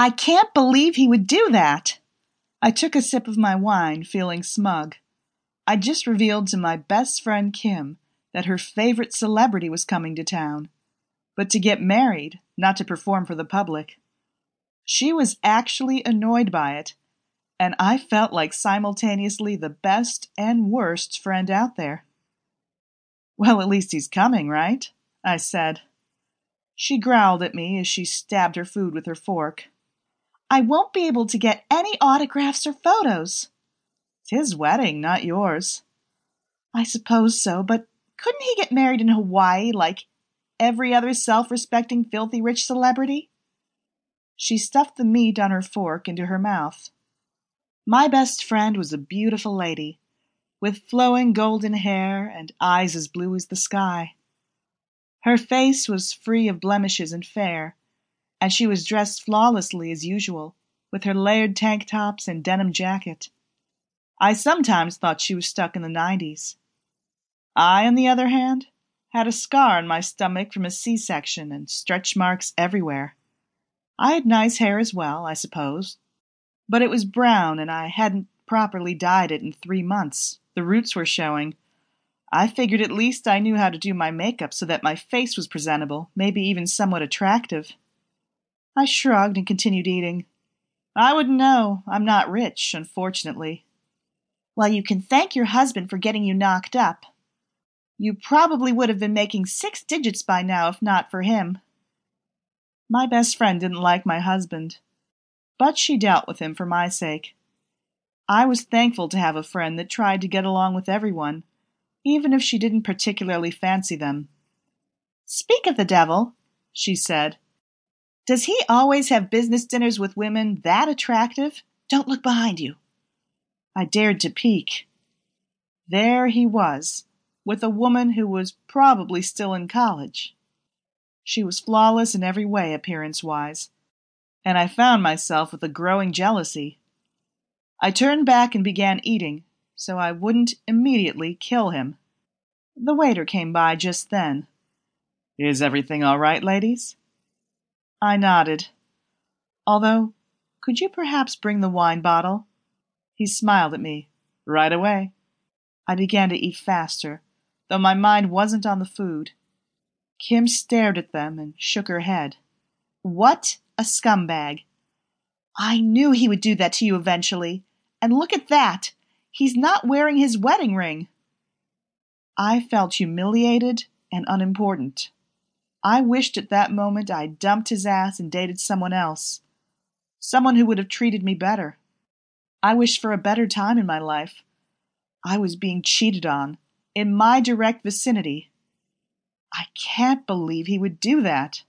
I can't believe he would do that. I took a sip of my wine, feeling smug. I just revealed to my best friend Kim that her favorite celebrity was coming to town, but to get married, not to perform for the public. She was actually annoyed by it, and I felt like simultaneously the best and worst friend out there. Well, at least he's coming, right? I said. She growled at me as she stabbed her food with her fork. I won't be able to get any autographs or photos. It's his wedding, not yours. I suppose so, but couldn't he get married in Hawaii like every other self respecting filthy rich celebrity? She stuffed the meat on her fork into her mouth. My best friend was a beautiful lady, with flowing golden hair and eyes as blue as the sky. Her face was free of blemishes and fair, and she was dressed flawlessly as usual, with her layered tank tops and denim jacket. I sometimes thought she was stuck in the nineties. I, on the other hand, had a scar on my stomach from a C section and stretch marks everywhere. I had nice hair as well, I suppose, but it was brown and I hadn't properly dyed it in three months. The roots were showing. I figured at least I knew how to do my makeup so that my face was presentable, maybe even somewhat attractive. I shrugged and continued eating. I wouldn't know. I'm not rich, unfortunately. Well, you can thank your husband for getting you knocked up. You probably would have been making six digits by now if not for him. My best friend didn't like my husband, but she dealt with him for my sake. I was thankful to have a friend that tried to get along with everyone, even if she didn't particularly fancy them. Speak of the devil, she said. Does he always have business dinners with women that attractive? Don't look behind you. I dared to peek. There he was, with a woman who was probably still in college. She was flawless in every way, appearance wise, and I found myself with a growing jealousy. I turned back and began eating, so I wouldn't immediately kill him. The waiter came by just then. Is everything all right, ladies? I nodded. Although, could you perhaps bring the wine bottle? He smiled at me. Right away. I began to eat faster, though my mind wasn't on the food. Kim stared at them and shook her head. What a scumbag! I knew he would do that to you eventually. And look at that! He's not wearing his wedding ring. I felt humiliated and unimportant. I wished at that moment I'd dumped his ass and dated someone else. Someone who would have treated me better. I wished for a better time in my life. I was being cheated on, in my direct vicinity. I can't believe he would do that.